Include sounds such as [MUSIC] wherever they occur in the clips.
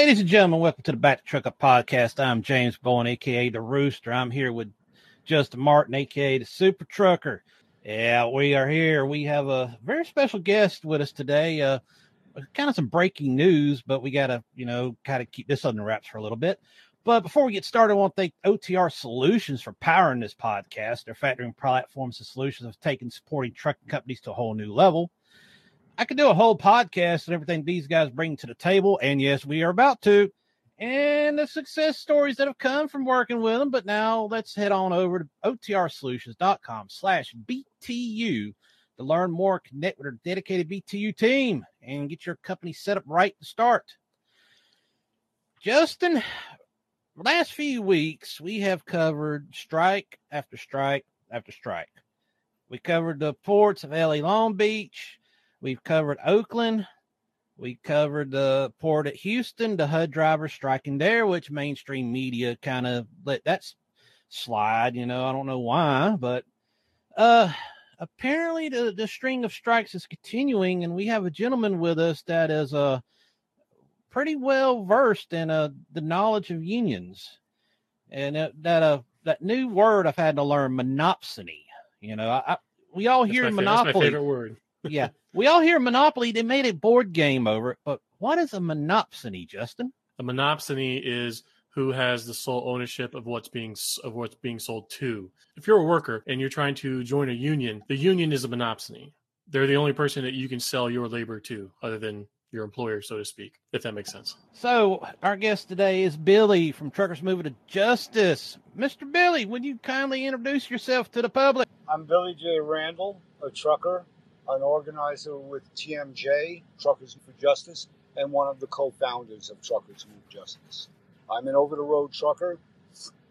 Ladies and gentlemen, welcome to the Back The Truck Up podcast. I'm James Bowen, aka the Rooster. I'm here with Justin Martin, aka the Super Trucker. Yeah, we are here. We have a very special guest with us today. Uh, kind of some breaking news, but we got to, you know, kind of keep this under wraps for a little bit. But before we get started, I want to thank OTR Solutions for powering this podcast. Their factoring platforms and solutions have taken supporting trucking companies to a whole new level. I could do a whole podcast and everything these guys bring to the table. And yes, we are about to. And the success stories that have come from working with them. But now let's head on over to otrsolutions.com slash BTU to learn more, connect with our dedicated BTU team, and get your company set up right to start. Justin, last few weeks, we have covered strike after strike after strike. We covered the ports of LA Long Beach. We've covered Oakland. We covered the port at Houston, the HUD driver striking there, which mainstream media kind of let that slide. You know, I don't know why, but uh, apparently the, the string of strikes is continuing, and we have a gentleman with us that is uh pretty well versed in uh the knowledge of unions, and uh, that uh that new word I've had to learn monopsony. You know, I, I we all That's hear monopoly. That's my favorite word. Yeah, we all hear Monopoly. They made a board game over it, but what is a monopsony, Justin? A monopsony is who has the sole ownership of what's being of what's being sold to. If you're a worker and you're trying to join a union, the union is a monopsony. They're the only person that you can sell your labor to, other than your employer, so to speak. If that makes sense. So our guest today is Billy from Truckers Movement for Justice. Mr. Billy, would you kindly introduce yourself to the public? I'm Billy J. Randel, a trucker, an organizer with TMJ, Truckers for Justice, and one of the co founders of Truckers Move Justice. I'm an over the road trucker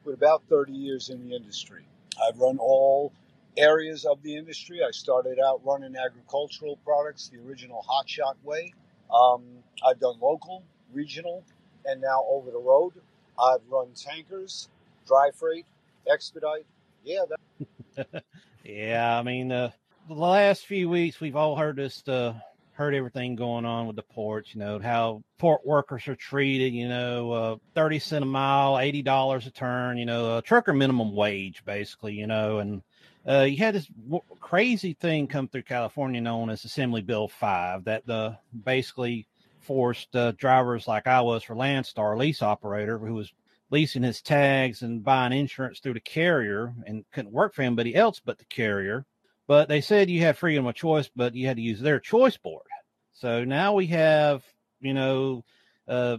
with about 30 years in the industry. I've run all areas of the industry. I started out running agricultural products the original hotshot way. Um, I've done local, regional, and now over the road. I've run tankers, dry freight, expedite. Yeah, that. [LAUGHS] Yeah, I mean, uh, the last few weeks we've all heard this, uh, heard everything going on with the ports. You know how port workers are treated. You know, uh, thirty cent a mile, eighty dollars a turn. You know, a trucker minimum wage, basically. You know, and uh, you had this w- crazy thing come through California known as Assembly Bill Five that the basically forced uh, drivers like I was for Landstar, lease operator, who was leasing his tags and buying insurance through the carrier and couldn't work for anybody else but the carrier. But they said you had freedom of choice, but you had to use their choice board. So now we have, you know, uh,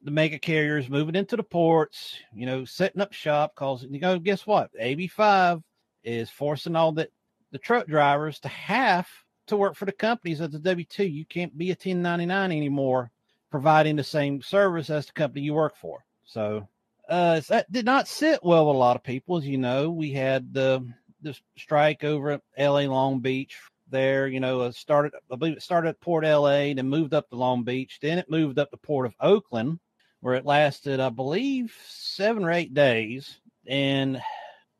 the mega carriers moving into the ports, you know, setting up shop. Cause you know, guess what? AB5 is forcing all the the truck drivers to have to work for the companies at the W 2. You can't be a 1099 anymore, providing the same service as the company you work for. So uh, that did not sit well with a lot of people. As you know, we had the the strike over at L.A. Long Beach. There, you know, it started. I believe it started at Port L.A. Then moved up to Long Beach. Then it moved up to Port of Oakland, where it lasted, I believe, seven or eight days. And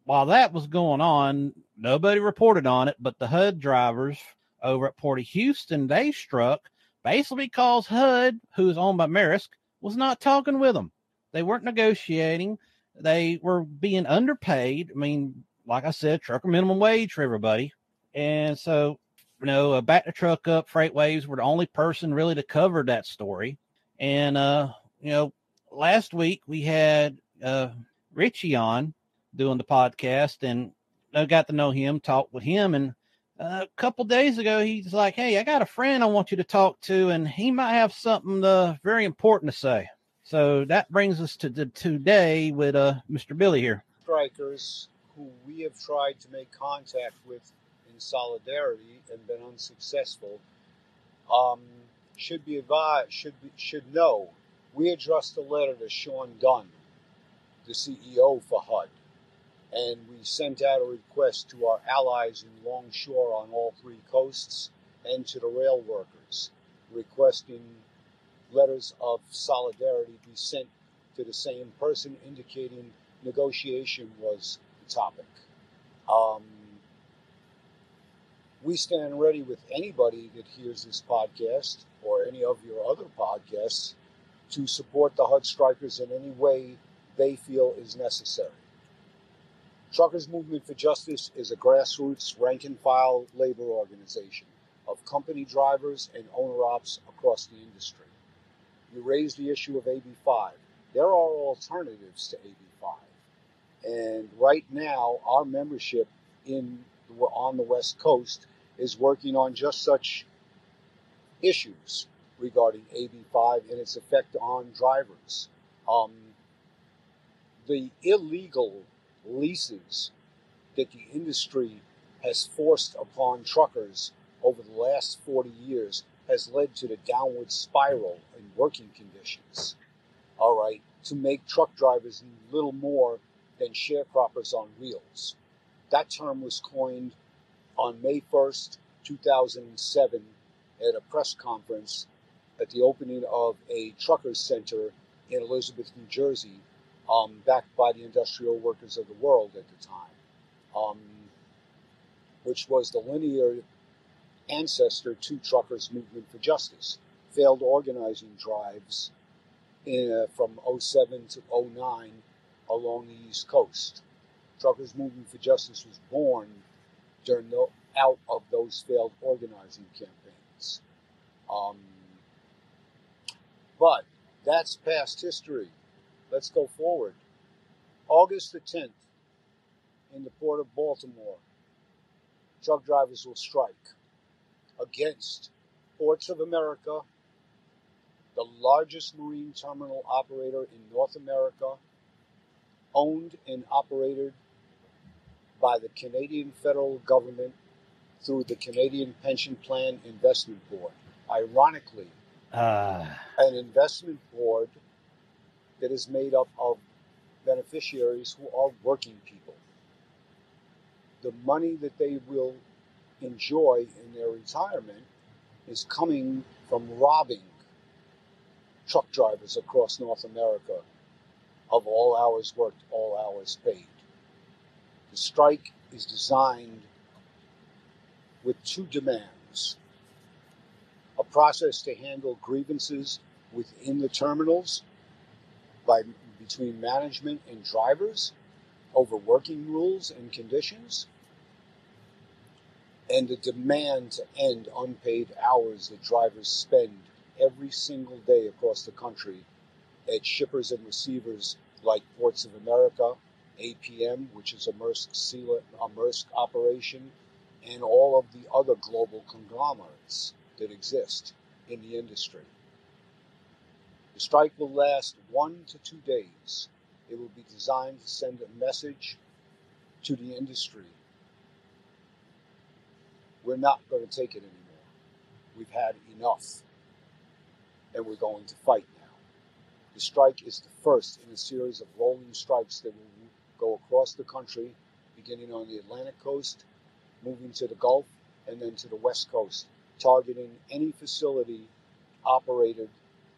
while that was going on, nobody reported on it. But the HUD drivers over at Port of Houston, they struck basically because HUD, who is owned by Maersk, was not talking with them. They weren't negotiating. They were being underpaid. I mean, like I said, trucker minimum wage for everybody. And so, you know, uh, back the truck up, freight waves were the only person really to cover that story. And, uh, you know, last week we had uh, Richie on doing the podcast and I got to know him, talked with him. And uh, a couple days ago, he's like, Hey, I got a friend I want you to talk to, and he might have something uh, very important to say. So that brings us to the, today with uh, Mr. Billy here. strikers who we have tried to make contact with in solidarity and been unsuccessful um, should be advised should be, should know we addressed a letter to Sean Dunn, the CEO for HUD, and we sent out a request to our allies in Longshore on all three coasts and to the rail workers, requesting letters of solidarity be sent to the same person, indicating negotiation was topic. Um, we stand ready with anybody that hears this podcast or any of your other podcasts to support the HUD strikers in any way they feel is necessary. Truckers Movement for Justice is a grassroots rank and file labor organization of company drivers and owner ops across the industry. You raised the issue of AB5. There are alternatives to AB5. And right now, our membership in on the West Coast is working on just such issues regarding AB5 and its effect on drivers. Um, the illegal leases that the industry has forced upon truckers over the last 40 years has led to the downward spiral in working conditions. All right, to make truck drivers a little more than sharecroppers on wheels. That term was coined on May 1st, 2007, at a press conference at the opening of a truckers center in Elizabeth, New Jersey, um, backed by the Industrial Workers of the World at the time, um, which was the linear ancestor to Truckers Movement for Justice. Failed organizing drives in, uh, from 07 to 09 along the East Coast. Truckers Movement for Justice was born during the, out of those failed organizing campaigns. Um, but that's past history. Let's go forward. August the 10th, in the port of Baltimore, truck drivers will strike against Ports of America, the largest marine terminal operator in North America, owned and operated by the Canadian federal government through the Canadian Pension Plan Investment Board. Ironically, uh. an investment board that is made up of beneficiaries who are working people. The money that they will enjoy in their retirement is coming from robbing truck drivers across North America of all hours worked, all hours paid. The strike is designed with two demands a process to handle grievances within the terminals by between management and drivers over working rules and conditions and the demand to end unpaid hours that drivers spend every single day across the country at shippers and receivers like Ports of America, APM, which is a Maersk, a Maersk operation, and all of the other global conglomerates that exist in the industry. The strike will last one to two days. It will be designed to send a message to the industry. We're not going to take it anymore. We've had enough. And we're going to fight. The strike is the first in a series of rolling strikes that will go across the country, beginning on the Atlantic coast, moving to the Gulf, and then to the West Coast, targeting any facility operated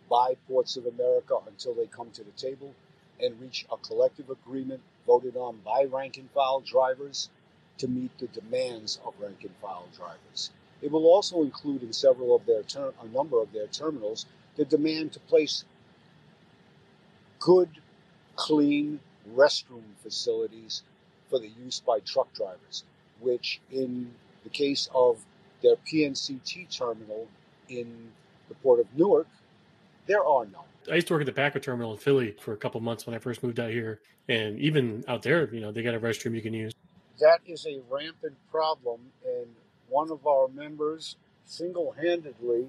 by Ports of America until they come to the table and reach a collective agreement voted on by rank and file drivers to meet the demands of rank and file drivers. It will also include in several of their ter- a number of their terminals the demand to place good, clean restroom facilities for the use by truck drivers, which in the case of their PNCT terminal in the port of Newark, there are none. I used to work at the Packer terminal in Philly for a couple months when I first moved out here, and even out there, you know, they got a restroom you can use. That is a rampant problem, and one of our members single-handedly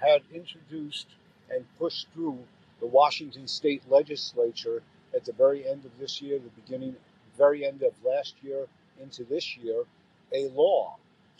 had introduced and pushed through the Washington State Legislature at the very end of this year, the beginning, very end of last year into this year, a law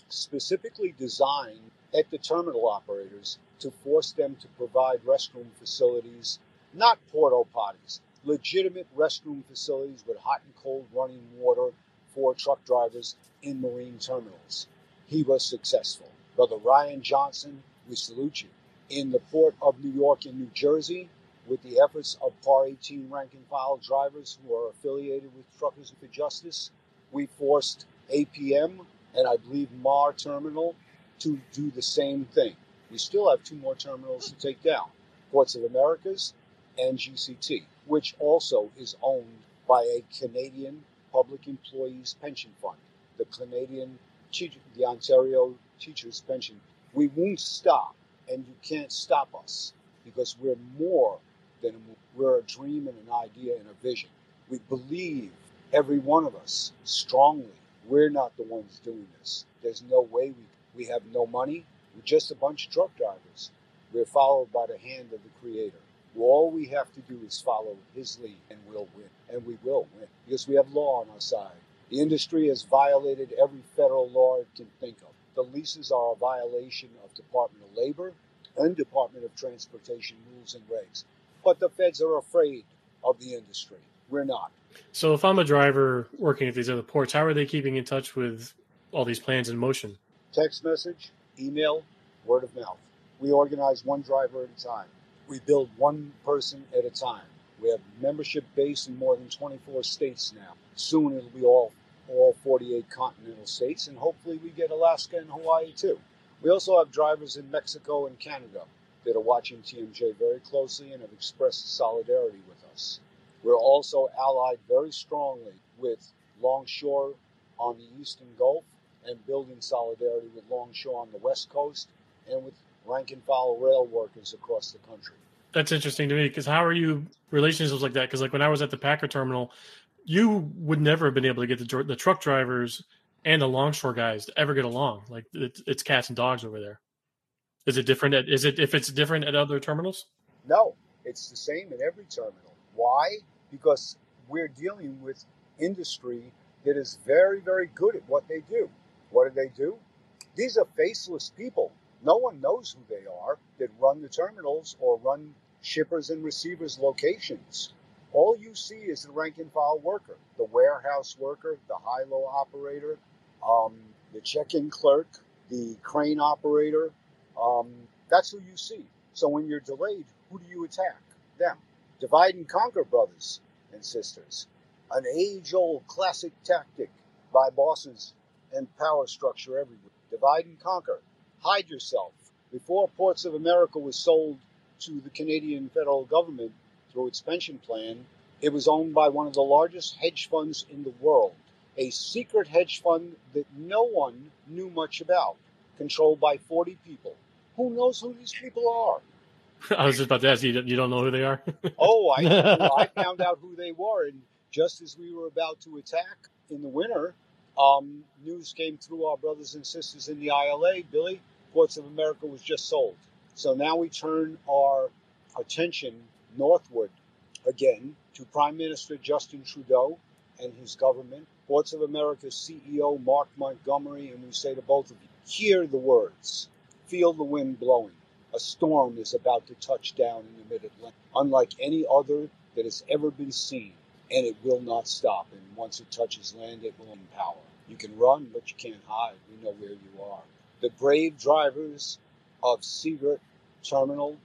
specifically designed at the terminal operators to force them to provide restroom facilities, not porta potties, legitimate restroom facilities with hot and cold running water for truck drivers in marine terminals. He was successful. Brother Ryan Johnson, we salute you. In the port of New York and New Jersey, with the efforts of Par 18 rank and file drivers who are affiliated with Truckers for Justice, we forced APM and I believe Maher Terminal to do the same thing. We still have two more terminals to take down. Ports of Americas, and GCT, which also is owned by a Canadian Public Employees Pension Fund, the Canadian the Ontario Teachers Pension. We won't stop, and you can't stop us because we're more than we're a dream and an idea and a vision. We believe every one of us strongly. We're not the ones doing this. There's no way we we have no money. We're just a bunch of truck drivers. We're followed by the hand of the Creator. All we have to do is follow His lead, and we'll win. And we will win because we have law on our side. The industry has violated every federal law it can think of. The leases are a violation of Department of Labor and Department of Transportation rules and regs. But the feds are afraid of the industry. We're not. So if I'm a driver working at these other ports, how are they keeping in touch with all these plans in motion? Text message, email, word of mouth. We organize one driver at a time. We build one person at a time. We have membership base in more than 24 states now. Soon it'll be all all 48 continental states, and hopefully we get Alaska and Hawaii too. We also have drivers in Mexico and Canada that are watching TMJ very closely and have expressed solidarity with us. We're also allied very strongly with Longshore on the Eastern Gulf and building solidarity with Longshore on the West Coast and with rank and file rail workers across the country. That's interesting to me because how are you relationships like that? Because like when I was at the Packer terminal, you would never have been able to get the, the truck drivers and the longshore guys to ever get along. Like it's, it's cats and dogs over there. Is it different? At, is it if it's different at other terminals? No, it's the same at every terminal. Why? Because we're dealing with industry that is very, very good at what they do. What do they do? These are faceless people. No one knows who they are that run the terminals or run shippers and receivers locations. All you see is the rank and file worker, the warehouse worker, the high low operator, um, the check in clerk, the crane operator. Um, that's who you see. So when you're delayed, who do you attack? Them. Divide and conquer, brothers and sisters. An age old classic tactic by bosses and power structure everywhere. Divide and conquer. Hide yourself. Before Ports of America was sold to the Canadian federal government, through its pension plan, it was owned by one of the largest hedge funds in the world, a secret hedge fund that no one knew much about, controlled by 40 people. Who knows who these people are? [LAUGHS] I was just about to ask you. You don't know who they are? [LAUGHS] oh, I, [LAUGHS] I found out who they were, and just as we were about to attack in the winter, um, news came through our brothers and sisters in the ILA. Billy, Ports of America was just sold, so now we turn our attention northward again to Prime Minister Justin Trudeau and his government, Ports of America's CEO Mark Montgomery, and we say to both of you, hear the words, feel the wind blowing. A storm is about to touch down in the mid Atlantic, unlike any other that has ever been seen, and it will not stop. And once it touches land, it will empower. You can run, but you can't hide. We know where you are. The brave drivers of Seagirt Terminal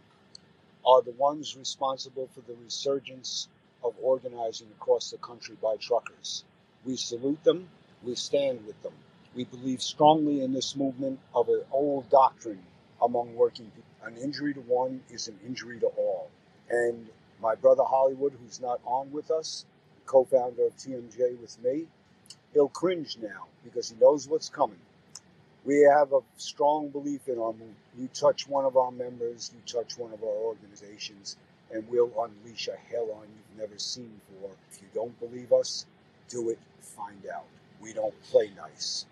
are the ones responsible for the resurgence of organizing across the country by truckers. We salute them, we stand with them. We believe strongly in this movement of an old doctrine among working people. An injury to one is an injury to all. And my brother Hollywood, who's not on with us, co founder of TMJ with me, he'll cringe now because he knows what's coming. We have a strong belief in our movement. You touch one of our members, you touch one of our organizations, and we'll unleash a hell on you've never seen before. If you don't believe us, do it, find out. We don't play nice.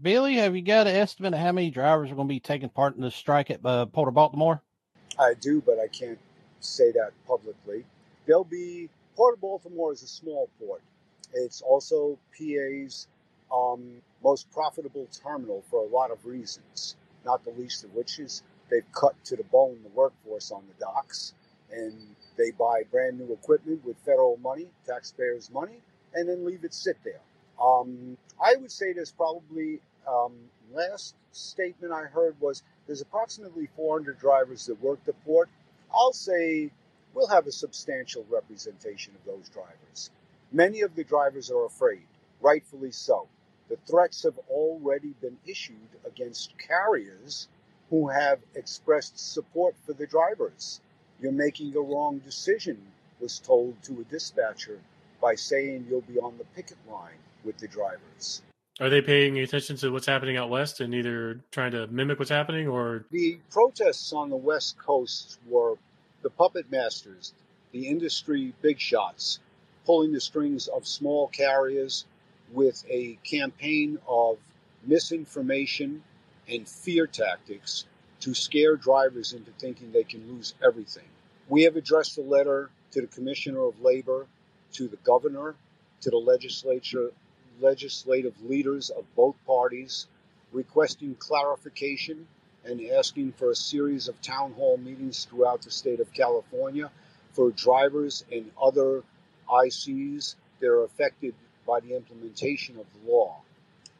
Billy, have you got an estimate of how many drivers are going to be taking part in the strike at uh, Port of Baltimore? I do, but I can't say that publicly. There'll be Port of Baltimore is a small port. It's also PA's um, most profitable terminal for a lot of reasons, not the least of which is they've cut to the bone the workforce on the docks and they buy brand new equipment with federal money, taxpayers' money, and then leave it sit there. Um, I would say this probably um, last statement I heard was there's approximately 400 drivers that work the port. I'll say we'll have a substantial representation of those drivers. Many of the drivers are afraid, rightfully so. The threats have already been issued against carriers who have expressed support for the drivers. You're making a wrong decision, was told to a dispatcher by saying you'll be on the picket line with the drivers. Are they paying attention to what's happening out west and either trying to mimic what's happening or? The protests on the west coast were the puppet masters, the industry big shots, pulling the strings of small carriers with a campaign of misinformation and fear tactics to scare drivers into thinking they can lose everything. We have addressed a letter to the Commissioner of Labor, to the Governor, to the legislature, legislative leaders of both parties, requesting clarification and asking for a series of town hall meetings throughout the state of California for drivers and other ICs that are affected by the implementation of the law.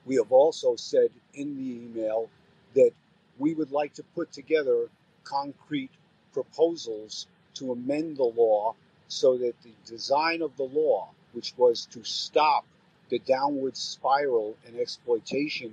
We have also said in the email that we would like to put together concrete proposals to amend the law so that the design of the law, which was to stop the downward spiral and exploitation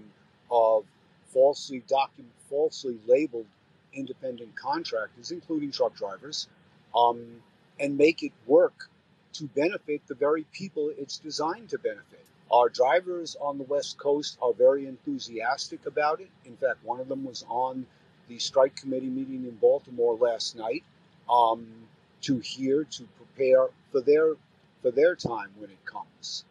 of falsely document, falsely labeled independent contractors, including truck drivers, um, and make it work to benefit the very people it's designed to benefit. Our drivers on the West Coast are very enthusiastic about it. In fact, one of them was on the strike committee meeting in Baltimore last night um, to hear, to prepare for their for their time when it comes.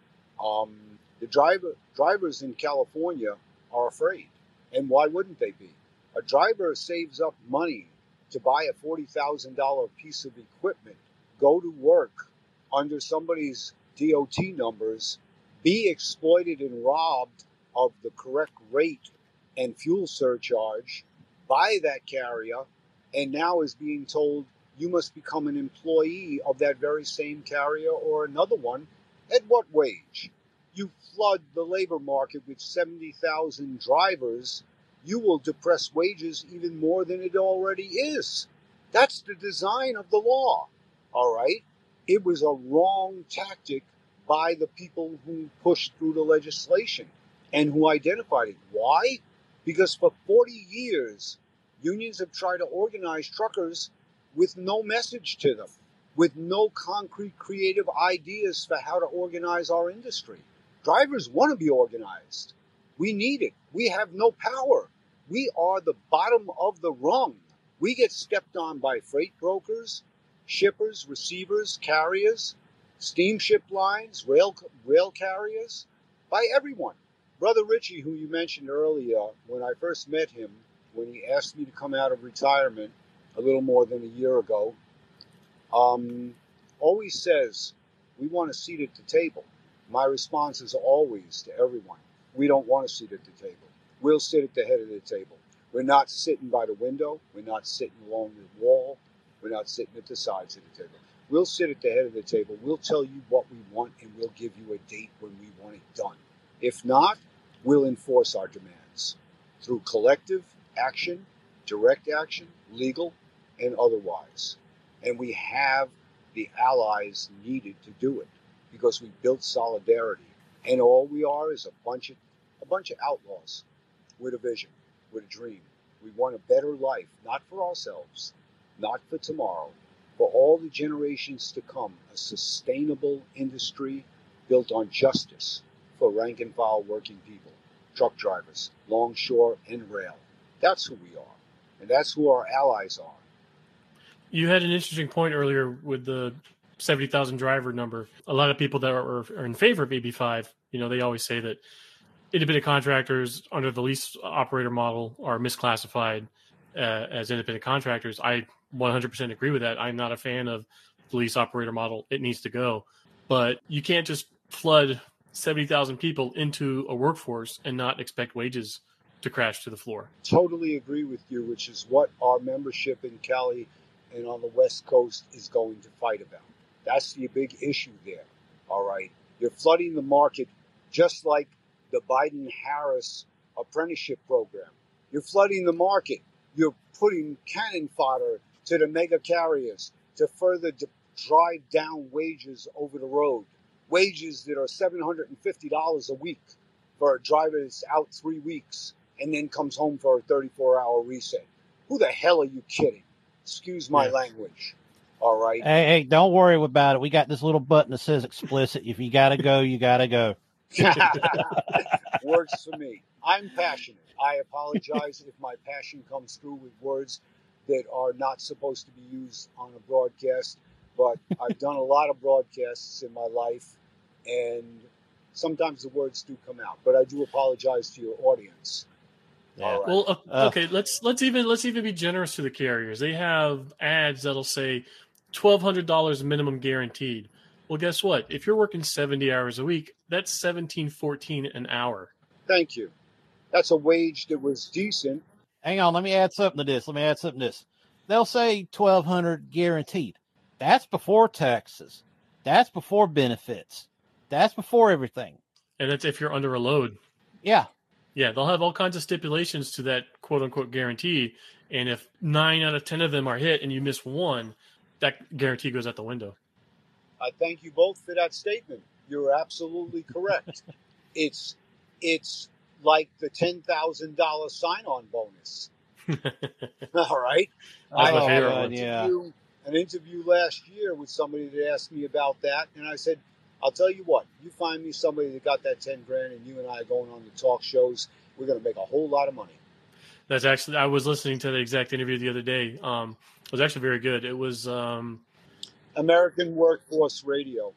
Um, the driver drivers in California are afraid, and why wouldn't they be? A driver saves up money to buy a forty thousand dollar piece of equipment, go to work under somebody's DOT numbers, be exploited and robbed of the correct rate and fuel surcharge by that carrier, and now is being told you must become an employee of that very same carrier or another one. At what wage? You flood the labor market with 70,000 drivers, you will depress wages even more than it already is. That's the design of the law. All right? It was a wrong tactic by the people who pushed through the legislation and who identified it. Why? Because for 40 years, unions have tried to organize truckers with no message to them, with no concrete creative ideas for how to organize our industry. Drivers want to be organized. We need it. We have no power. We are the bottom of the rung. We get stepped on by freight brokers, shippers, receivers, carriers, steamship lines, rail rail carriers, by everyone. Brother Richie, who you mentioned earlier, when I first met him, when he asked me to come out of retirement a little more than a year ago, um, always says, We want a seat at the table. My response is always to everyone, We don't want a seat at the table. We'll sit at the head of the table. We're not sitting by the window. We're not sitting along the wall. We're not sitting at the sides of the table. We'll sit at the head of the table. We'll tell you what we want and we'll give you a date when we want it done. If not, we'll enforce our demands through collective action, direct action, legal, and otherwise. And we have the allies needed to do it because we built solidarity. And all we are is a bunch of a bunch of outlaws with a vision, with a dream. We want a better life, not for ourselves, not for tomorrow, for all the generations to come, a sustainable industry built on justice for rank and file working people, truck drivers, longshore and rail. That's who we are, and that's who our allies are. You had an interesting point earlier with the 70,000 driver number. A lot of people that are, are in favor of AB5, you know, they always say that independent contractors under the lease operator model are misclassified uh, as independent contractors. I 100% agree with that. I'm not a fan of the lease operator model. It needs to go. But you can't just flood 70,000 people into a workforce and not expect wages to crash to the floor. Totally agree with you, which is what our membership in Cali and on the West Coast is going to fight about. That's the big issue there. All right. You're flooding the market just like the Biden Harris apprenticeship program. You're flooding the market. You're putting cannon fodder to the mega carriers to further de- drive down wages over the road. Wages that are $750 a week for a driver that's out three weeks and then comes home for a 34 hour reset. Who the hell are you kidding? Excuse my yeah. language. All right. Hey, hey, don't worry about it. We got this little button that says explicit. If you gotta go, you gotta go. [LAUGHS] Works for me. I'm passionate. I apologize if my passion comes through with words that are not supposed to be used on a broadcast, but I've done a lot of broadcasts in my life, and sometimes the words do come out. But I do apologize to your audience. Yeah. All right. Well, uh, Uh. okay, let's let's even let's even be generous to the carriers. They have ads that'll say twelve hundred dollars minimum guaranteed. Well, guess what? If you're working seventy hours a week, that's seventeen fourteen an hour. Thank you. That's a wage that was decent. Hang on, let me add something to this. Let me add something to this. They'll say twelve hundred guaranteed. That's before taxes. That's before benefits. That's before everything. And that's if you're under a load. Yeah. Yeah, they'll have all kinds of stipulations to that quote unquote guarantee. And if nine out of 10 of them are hit and you miss one, that guarantee goes out the window. I thank you both for that statement. You're absolutely correct. [LAUGHS] it's it's like the ten thousand dollar sign on bonus. [LAUGHS] All right. I my Oh, favorite yeah. interview, an interview last year with somebody that asked me about that, and I said, "I'll tell you what. You find me somebody that got that ten grand, and you and I are going on the talk shows. We're going to make a whole lot of money." That's actually, I was listening to the exact interview the other day. Um, it was actually very good. It was, um, American Workforce Radio.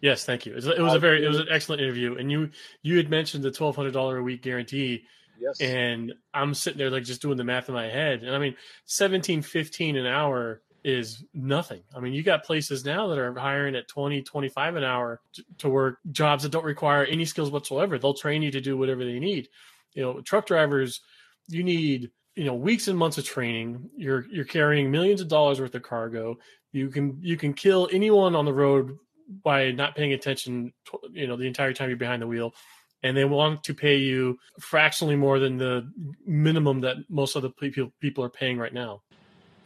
yes, thank you. It was, it was a very, it was an excellent interview. And you, you had mentioned the $1,200 a week guarantee. Yes. and I'm sitting there like just doing the math in my head. And I mean, 17, 15 an hour is nothing. I mean, you got places now that are hiring at 20, 25 an hour to, to work jobs that don't require any skills whatsoever. They'll train you to do whatever they need. You know, truck drivers, you need, you know, weeks and months of training. You're you're carrying millions of dollars worth of cargo. You can you can kill anyone on the road by not paying attention, you know, the entire time you're behind the wheel and they want to pay you fractionally more than the minimum that most other people people are paying right now.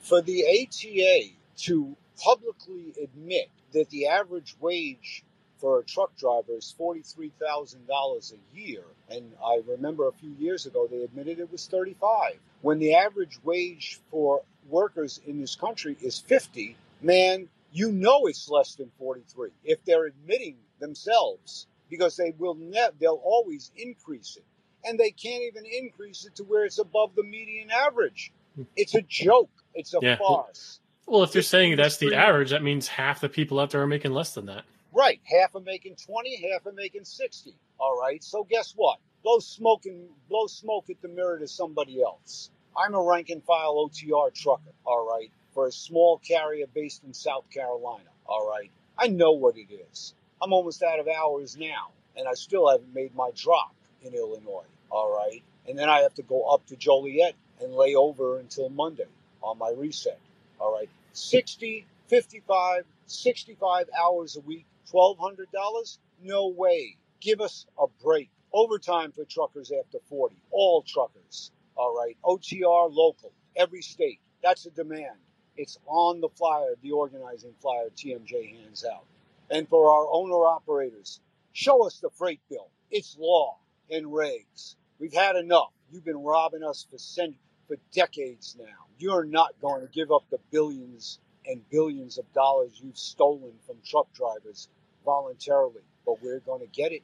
For the ATA to publicly admit that the average wage for a truck driver is $43,000 a year, and I remember a few years ago they admitted it was 35. When the average wage for workers in this country is 50, man, you know it's less than 43 if they're admitting themselves because they will ne- they'll always increase it. And they can't even increase it to where it's above the median average. It's a joke. It's a Yeah. farce. Well, if they're This saying that's the average, that means half the people out there are making less than that. Right. Half are making 20, half are making 60. All right. So guess what? Blow smoke and blow smoke at the mirror to somebody else. I'm a rank and file OTR trucker. All right. For a small carrier based in South Carolina. All right. I know what it is. I'm almost out of hours now, and I still haven't made my drop in Illinois. All right. And then I have to go up to Joliet and lay over until Monday on my reset. All right. 60, 55, 65 hours a week, $1,200? No way. Give us a break. Overtime for truckers after 40. All truckers. All right. OTR local. Every state. That's a demand. It's on the flyer, the organizing flyer TMJ hands out. And for our owner operators, show us the freight bill. It's law and regs. We've had enough. You've been robbing us for cent- for decades now. You're not going to give up the billions and billions of dollars you've stolen from truck drivers voluntarily, but we're going to get it.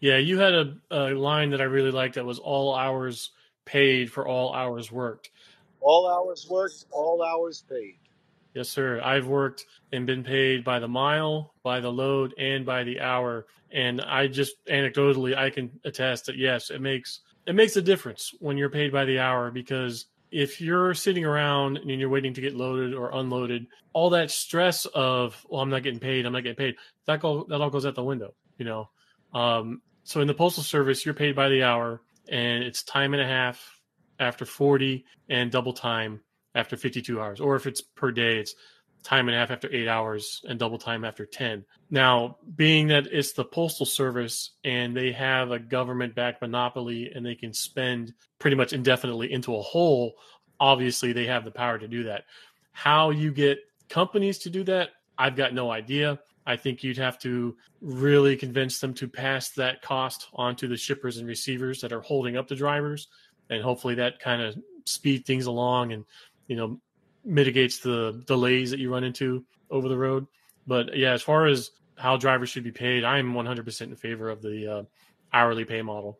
Yeah, you had a, a line that I really liked that was all hours paid for all hours worked. All hours worked, all hours paid. Yes, sir. I've worked and been paid by the mile, by the load, and by the hour. And I just anecdotally I can attest that yes, it makes it makes a difference when you're paid by the hour because if you're sitting around and you're waiting to get loaded or unloaded, all that stress of well, I'm not getting paid, I'm not getting paid, that go that all goes out the window, you know. Um, so in the postal service, you're paid by the hour, and it's time and a half after 40 and double time after 52 hours, or if it's per day, it's time and a half after eight hours and double time after 10. Now, being that it's the Postal Service and they have a government backed monopoly and they can spend pretty much indefinitely into a hole, obviously they have the power to do that. How you get companies to do that, I've got no idea. I think you'd have to really convince them to pass that cost onto the shippers and receivers that are holding up the drivers. And hopefully that kind of speed things along and you know mitigates the delays that you run into over the road. But yeah, as far as how drivers should be paid, I am 100% in favor of the uh, hourly pay model.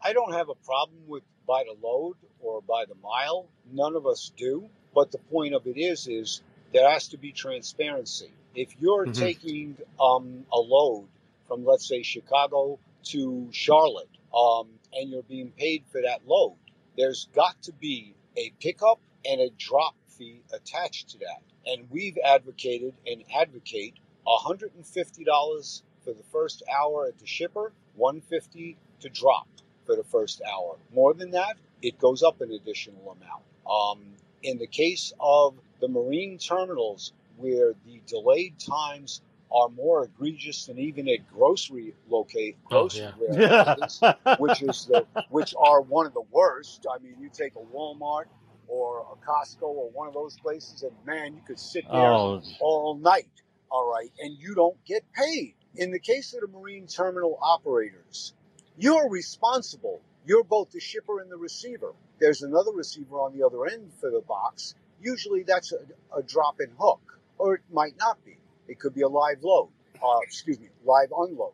I don't have a problem with by the load or by the mile. None of us do. But the point of it is, is there has to be transparency. If you're mm-hmm. taking um, a load from, let's say, Chicago to Charlotte, um, and you're being paid for that load, there's got to be a pickup and a drop fee attached to that. And we've advocated and advocate $150 for the first hour at the shipper, 150 to drop for the first hour. More than that, it goes up an additional amount. Um, in the case of the marine terminals, where the delayed times are more egregious than even at grocery locate oh, grocery oh, yeah. [LAUGHS] which is the which are one of the worst. I mean, you take a Walmart or a Costco or one of those places, and man, you could sit there oh. all night. All right, and you don't get paid. In the case of the marine terminal operators, you're responsible. You're both the shipper and the receiver. There's another receiver on the other end for the box. Usually that's a, a drop in hook, or it might not be. It could be a live load, uh, excuse me, live unload.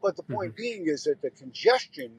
But the point mm-hmm. being is that the congestion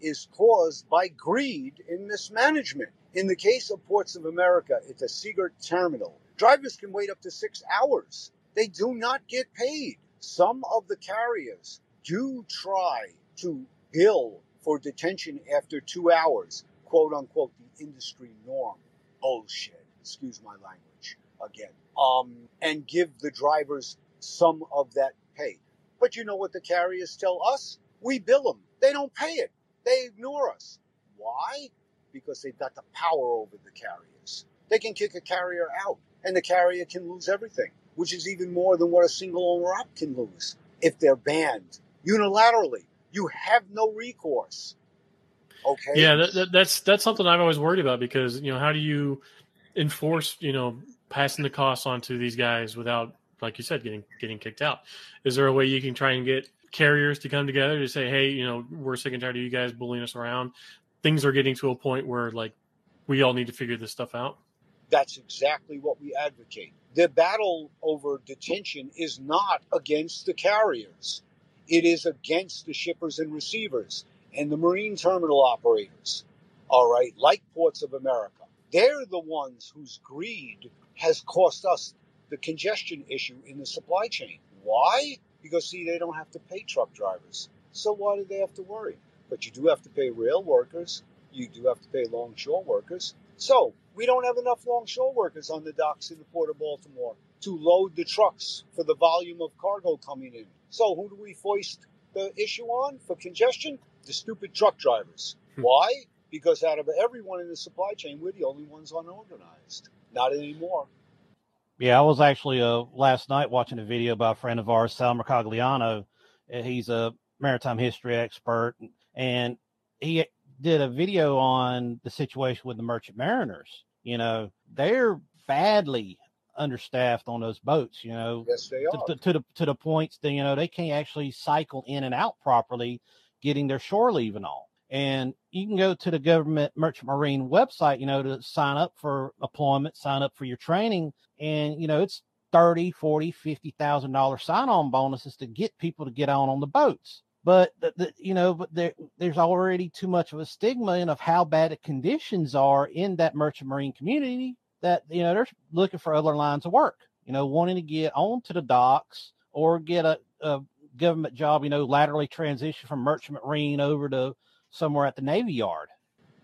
is caused by greed in mismanagement. In the case of Ports of America, it's a Seagirt terminal. Drivers can wait up to six hours. They do not get paid. Some of the carriers do try to bill for detention after two hours, quote unquote, the industry norm. Bullshit. Excuse my language again. Um, and give the drivers some of that pay. But you know what the carriers tell us? We bill them. They don't pay it. They ignore us. Why? Because they've got the power over the carriers. They can kick a carrier out, and the carrier can lose everything, which is even more than what a single owner op can lose if they're banned unilaterally you have no recourse. Okay. Yeah, that, that, that's that's something I've always worried about because you know how do you enforce you know passing the costs on to these guys without, like you said, getting getting kicked out? Is there a way you can try and get carriers to come together to say, hey, you know, we're sick and tired of you guys bullying us around. Things are getting to a point where like we all need to figure this stuff out. That's exactly what we advocate. The battle over detention is not against the carriers. It is against the shippers and receivers and the marine terminal operators, all right, like Ports of America. They're the ones whose greed has cost us the congestion issue in the supply chain. Why? Because, see, they don't have to pay truck drivers. So why do they have to worry? But you do have to pay rail workers. You do have to pay longshore workers. So we don't have enough longshore workers on the docks in the Port of Baltimore to load the trucks for the volume of cargo coming in. So who do we foist the issue on for congestion? The stupid truck drivers. Hmm. Why? Because out of everyone in the supply chain, we're the only ones unorganized. Not anymore. Yeah, I was actually uh, last night watching a video by a friend of ours, Sal Mercogliano. He's a maritime history expert, and he did a video on the situation with the merchant mariners. You know, they're badly understaffed on those boats. You know, yes, they are. To, to, to, the to the points that you know they can't actually cycle in and out properly, getting their shore leave and on. And you can go to the government merchant marine website, you know, to sign up for employment, sign up for your training, and you know it's thirty, forty, fifty thousand dollar sign on bonuses to get people to get on on the boats. But the, the, you know, but there, there's already too much of a stigma in of how bad the conditions are in that merchant marine community that you know they're looking for other lines of work. You know, wanting to get onto the docks or get a, a government job. You know, laterally transition from merchant marine over to somewhere at the Navy Yard.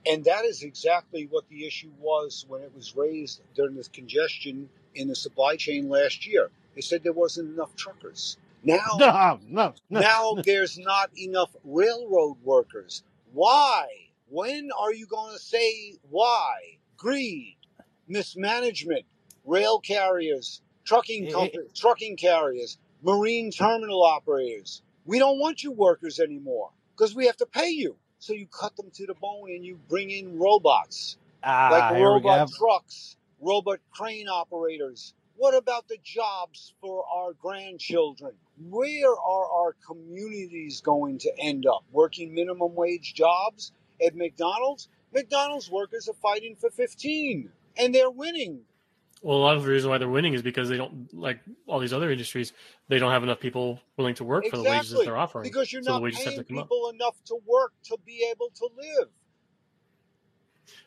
And that is exactly what the issue was when it was raised during this congestion in the supply chain last year. They said there wasn't enough truckers. Now, [LAUGHS] no, no, no. now there's not enough railroad workers. Why? When are you going to say why? Greed, mismanagement, rail carriers, trucking companies, trucking carriers, marine terminal operators. We don't want you workers anymore because we have to pay you. So you cut them to the bone and you bring in robots, ah, like robot trucks, robot crane operators. What about the jobs for our grandchildren? Where are our communities going to end up? Working minimum wage jobs at McDonald's? McDonald's workers are fighting for 15 and they're winning. Well, a lot of the reason why they're winning is because they don't like all these other industries. They don't have enough people willing to work for the wages that they're offering. Because you're So not paying to come up. enough to work to be able to live.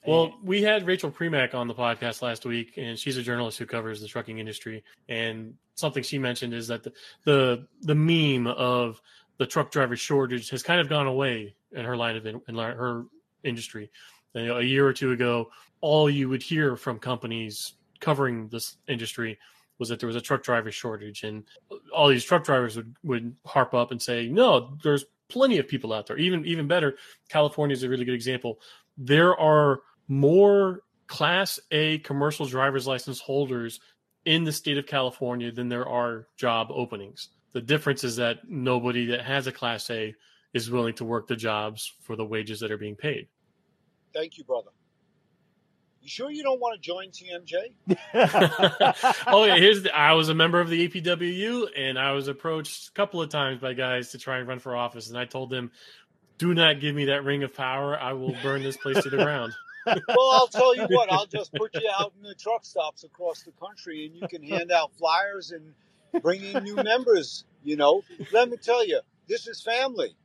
Well, we had Rachel Premack on the podcast last week, and she's a journalist who covers the trucking industry. And something she mentioned is that the the, the meme of the truck driver shortage has kind of gone away in her line of in, in her industry. You know, a year or two ago, all you would hear from companies covering this industry was that there was a truck driver shortage, and all these truck drivers would would harp up and say, "No, there's plenty of people out there." Even even better, California is a really good example. There are more Class A commercial driver's license holders in the state of California than there are job openings. The difference is that nobody that has a Class A is willing to work the jobs for the wages that are being paid. Thank you, brother. You sure you don't want to join TMJ? [LAUGHS] oh yeah, here's the, I was a member of the APWU and I was approached a couple of times by guys to try and run for office, and I told them, "Do not give me that ring of power. I will burn this place to the ground." [LAUGHS] Well, I'll tell you what. I'll just put you out in the truck stops across the country, and you can hand out flyers and bring in new members. You know, let me tell you, this is family.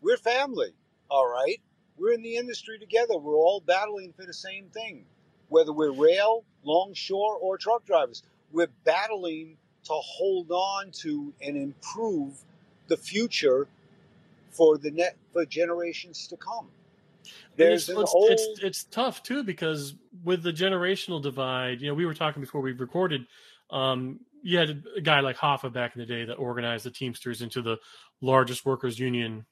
We're family. All right. We're in the industry together. We're all battling for the same thing, whether we're rail, longshore, or truck drivers. We're battling to hold on to and improve the future for the net for generations to come. There's it's, it's, old it's it's tough too because with the generational divide, you know, we were talking before we recorded. Um, you had a guy like Hoffa back in the day that organized the Teamsters into the largest workers' union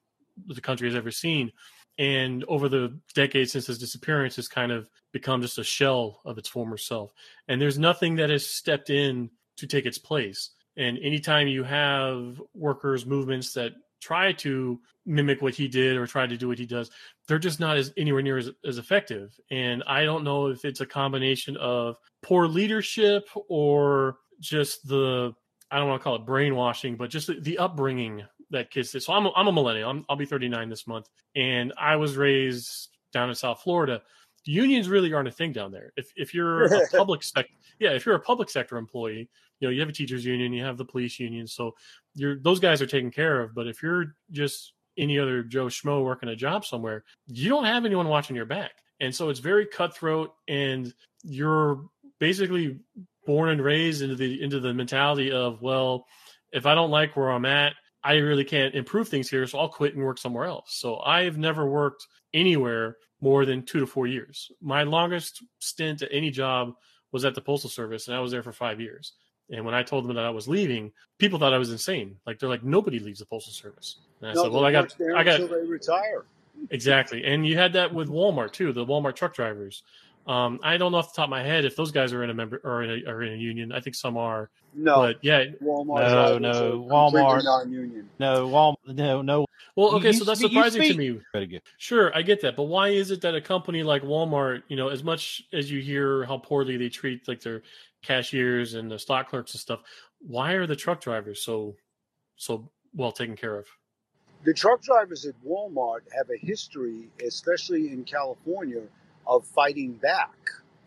the country has ever seen. And over the decades since his disappearance, has kind of become just a shell of its former self. And there's nothing that has stepped in to take its place. And anytime you have workers' movements that try to mimic what he did or try to do what he does, they're just not as anywhere near as, as effective. And I don't know if it's a combination of poor leadership or just the I don't want to call it brainwashing, but just the, the upbringing that kids did. So I'm a, I'm a millennial. I'm, I'll be 39 this month, and I was raised down in South Florida. Unions really aren't a thing down there. If if you're a [LAUGHS] public sector, yeah, if you're a public sector employee, you know you have a teachers union, you have the police union, so you're those guys are taken care of. But if you're just any other Joe Schmo working a job somewhere, you don't have anyone watching your back. And so it's very cutthroat and you're basically born and raised into the into the mentality of, well, if I don't like where I'm at, I really can't improve things here, so I'll quit and work somewhere else. So I've never worked anywhere more than two to four years. My longest stint at any job was at the Postal Service, and I was there for five years. And when I told them that I was leaving, people thought I was insane. Like they're like, nobody leaves the Postal Service. And I No, said, well, I got, I got, until they retire. Exactly. And you had that with Walmart too, the Walmart truck drivers. Um, I don't know off the top of my head if those guys are in a member or in a, are in a union. I think some are, No, but yeah. Walmart. No, drivers no, are completely Walmart- non-union. no, Wal, no, no. Well, okay, you so that's speak- surprising to me. Sure, I get that, but why is it that a company like Walmart, you know, as much as you hear how poorly they treat like their cashiers and the stock clerks and stuff, why are the truck drivers so so well taken care of? The truck drivers at Walmart have a history, especially in California, of fighting back,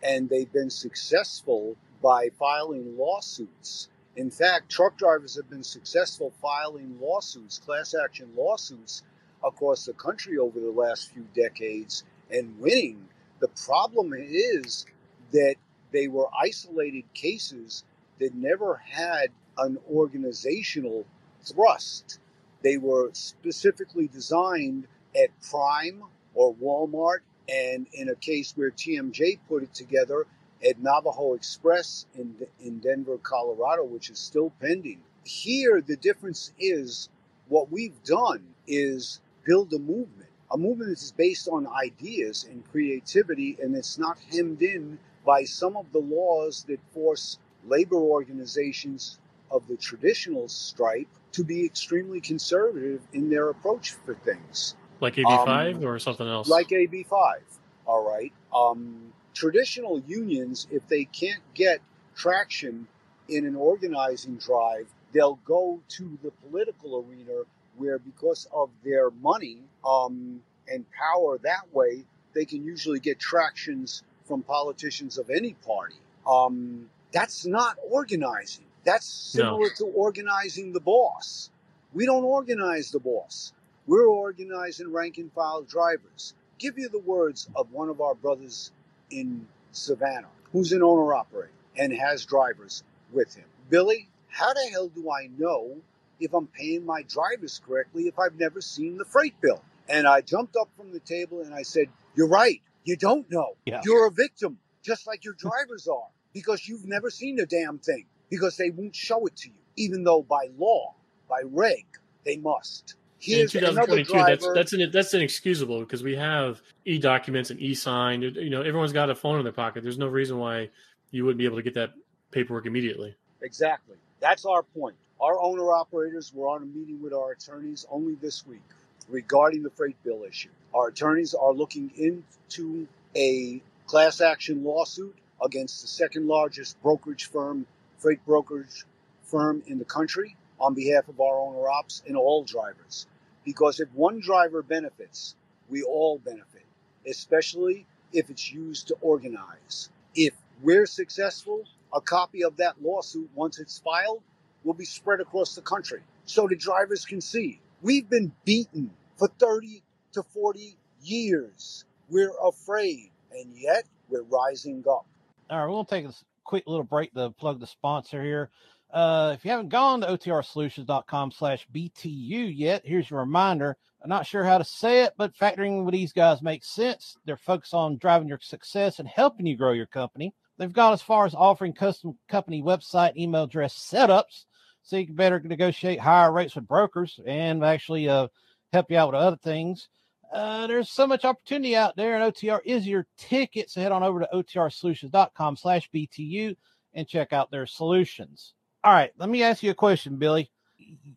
and they've been successful by filing lawsuits. In fact, truck drivers have been successful filing lawsuits, class action lawsuits, across the country over the last few decades and winning. The problem is that they were isolated cases that never had an organizational thrust. They were specifically designed at Prime or Walmart, and in a case where TMJ put it together at Navajo Express in, in Denver, Colorado, which is still pending. Here, the difference is what we've done is build a movement, a movement that is based on ideas and creativity, and it's not hemmed in by some of the laws that force labor organizations of the traditional stripe to be extremely conservative in their approach for things, Like AB5 or something else? like AB5. All right. Um, traditional unions, if they can't get traction in an organizing drive, they'll go to the political arena where, because of their money um, and power that way, they can usually get tractions from politicians of any party. Um, that's not organizing. That's similar no. to organizing the boss. We don't organize the boss. We're organizing rank and file drivers. Give you the words of one of our brothers in Savannah, who's an owner operator and has drivers with him. Billy, how the hell do I know if I'm paying my drivers correctly if I've never seen the freight bill? And I jumped up from the table and I said, You're right. You don't know. Yeah. You're a victim, just like your drivers are, because you've never seen the damn thing, because they won't show it to you, even though by law, by reg, they must. Here's in 2022, that's that's an, that's inexcusable because we have e documents and e sign. You know, everyone's got a phone in their pocket. There's no reason why you wouldn't be able to get that paperwork immediately. Exactly. That's our point. Our owner operators were on a meeting with our attorneys only this week regarding the freight bill issue. Our attorneys are looking into a class action lawsuit against the second largest brokerage firm, freight brokerage firm in the country, on behalf of our owner ops and all drivers. Because if one driver benefits, we all benefit, especially if it's used to organize. If we're successful, a copy of that lawsuit, once it's filed, will be spread across the country so the drivers can see. We've been beaten for 30 to 40 years. We're afraid, and yet we're rising up. All right, we'll take a quick little break to plug the sponsor here. Uh, if you haven't gone to otrsolutions.com slash BTU yet, here's your reminder. I'm not sure how to say it, but factoring with these guys makes sense. They're focused on driving your success and helping you grow your company. They've gone as far as offering custom company website email address setups so you can better negotiate higher rates with brokers and actually uh, help you out with other things. Uh, there's so much opportunity out there, and OTR is your ticket. So head on over to otrsolutions.com slash BTU and check out their solutions. All right, let me ask you a question, Billy.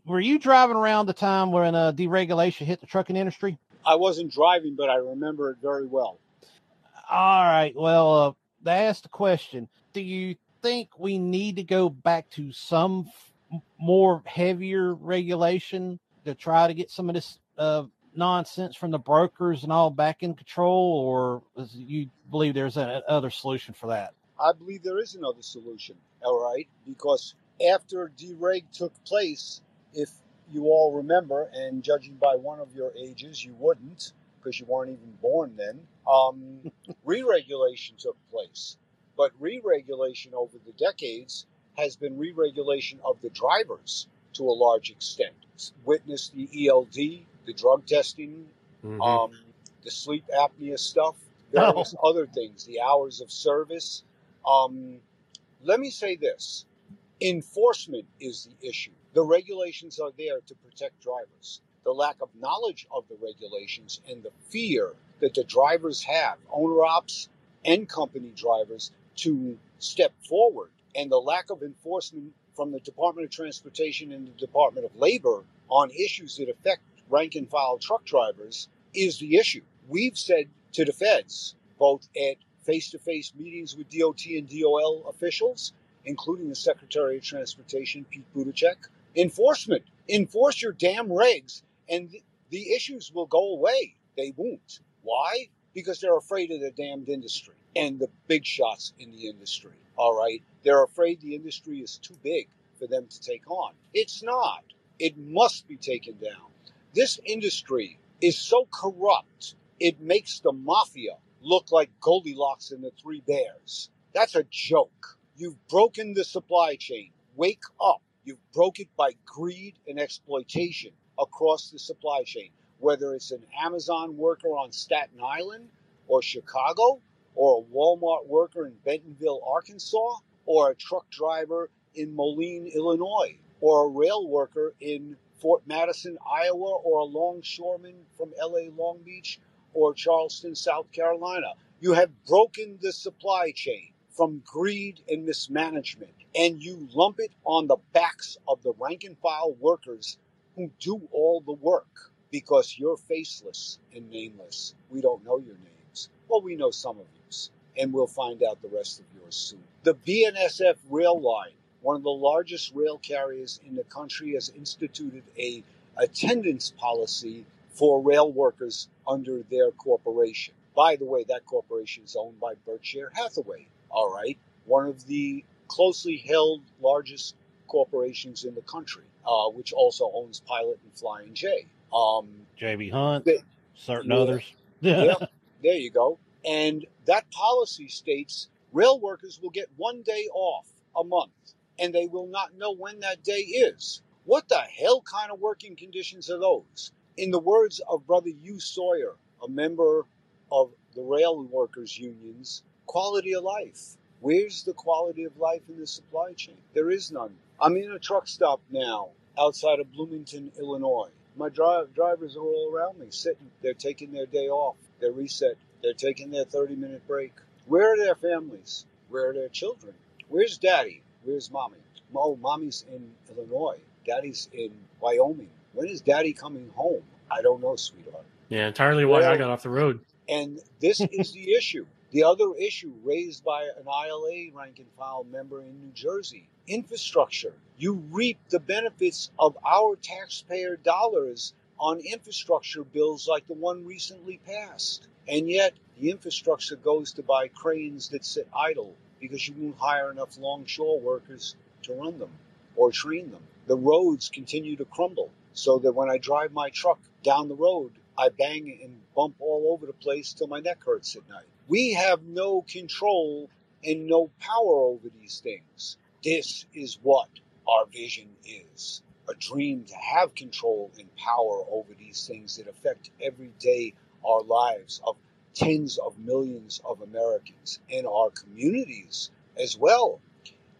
Were you driving around the time when uh, deregulation hit the trucking industry? I wasn't driving, but I remember it very well. All right. Well, uh, they asked the question Do you think we need to go back to some f- more heavier regulation to try to get some of this uh, nonsense from the brokers and all back in control, or do you believe there's another solution for that? I believe there is another solution. All right, because after dereg took place, if you all remember, and judging by one of your ages, you wouldn't because you weren't even born then. Um, [LAUGHS] re-regulation took place, but re-regulation over the decades has been re-regulation of the drivers to a large extent. Witness the ELD, the drug testing, mm-hmm. um, the sleep apnea stuff, various oh. other things, the hours of service. Um, let me say this Enforcement is the issue. The regulations are there to protect drivers. The lack of knowledge of the regulations and the fear that the drivers have, owner ops and company drivers, to step forward, and the lack of enforcement from the Department of Transportation and the Department of Labor on issues that affect rank and file truck drivers is the issue. We've said to the feds, both at face to face meetings with DOT and DOL officials including the Secretary of Transportation, Pete Buttigieg. Enforcement. Enforce your damn regs, and the issues will go away. They won't. Why? Because they're afraid of the damned industry and the big shots in the industry. All right? They're afraid the industry is too big for them to take on. It's not. It must be taken down. This industry is so corrupt, it makes the mafia look like Goldilocks and the Three Bears. That's a joke. You've broken the supply chain. Wake up. You've broke it by greed and exploitation across the supply chain, whether it's an Amazon worker on Staten Island or Chicago, or a Walmart worker in Bentonville, Arkansas, or a truck driver in Moline, Illinois, or a rail worker in Fort Madison, Iowa, or a longshoreman from LA Long Beach or Charleston, South Carolina. You have broken the supply chain from greed and mismanagement, and you lump it on the backs of the rank and file workers who do all the work because you're faceless and nameless. We don't know your names. Well, we know some of yours, and we'll find out the rest of yours soon. The BNSF rail line, one of the largest rail carriers in the country, has instituted a attendance policy for rail workers under their corporation. By the way, that corporation is owned by Berkshire Hathaway. All right, one of the closely held largest corporations in the country, uh, which also owns Pilot and Flying J. Um, JB Hunt, They- certain Yeah. others. [LAUGHS] yeah, there you go. And that policy states rail workers will get one day off a month, and they will not know when that day is. What the hell kind of working conditions are those? In the words of Brother Hugh Sawyer, a member of the rail workers unions, quality of life. Where's the quality of life in the supply chain? There is none. I'm in a truck stop now outside of Bloomington, Illinois. My dri- drivers are all around me, sitting. They're taking their day off. They're reset. They're taking their 30 minute break. Where are their families? Where are their children? Where's daddy? Where's mommy? Oh, mommy's in Illinois. Daddy's in Wyoming. When is daddy coming home? I don't know, sweetheart. Yeah, entirely why I got off the road. And this is the [LAUGHS] issue. The other issue raised by an ILA rank and file member in New Jersey infrastructure. You reap the benefits of our taxpayer dollars on infrastructure bills like the one recently passed. And yet, the infrastructure goes to buy cranes that sit idle because you won't hire enough longshore workers to run them or train them. The roads continue to crumble so that when I drive my truck down the road, I bang and bump all over the place till my neck hurts at night. We have no control and no power over these things. This is what our vision is a dream to have control and power over these things that affect every day our lives of tens of millions of Americans and our communities as well.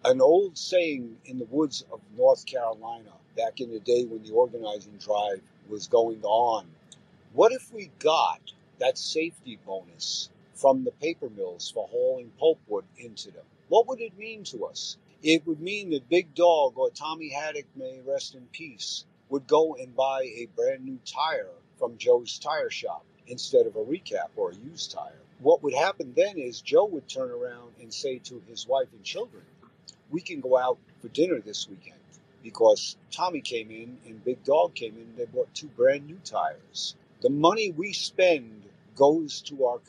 An old saying in the woods of North Carolina back in the day when the organizing drive was going on what if we got that safety bonus from the paper mills for hauling pulpwood into them? What would it mean to us? It would mean that Big Dog or Tommy Haddock, may rest in peace, would go and buy a brand new tire from Joe's tire shop instead of a recap or a used tire. What would happen then is Joe would turn around and say to his wife and children, We can go out for dinner this weekend because Tommy came in and Big Dog came in and they bought two brand new tires. The money we spend goes to our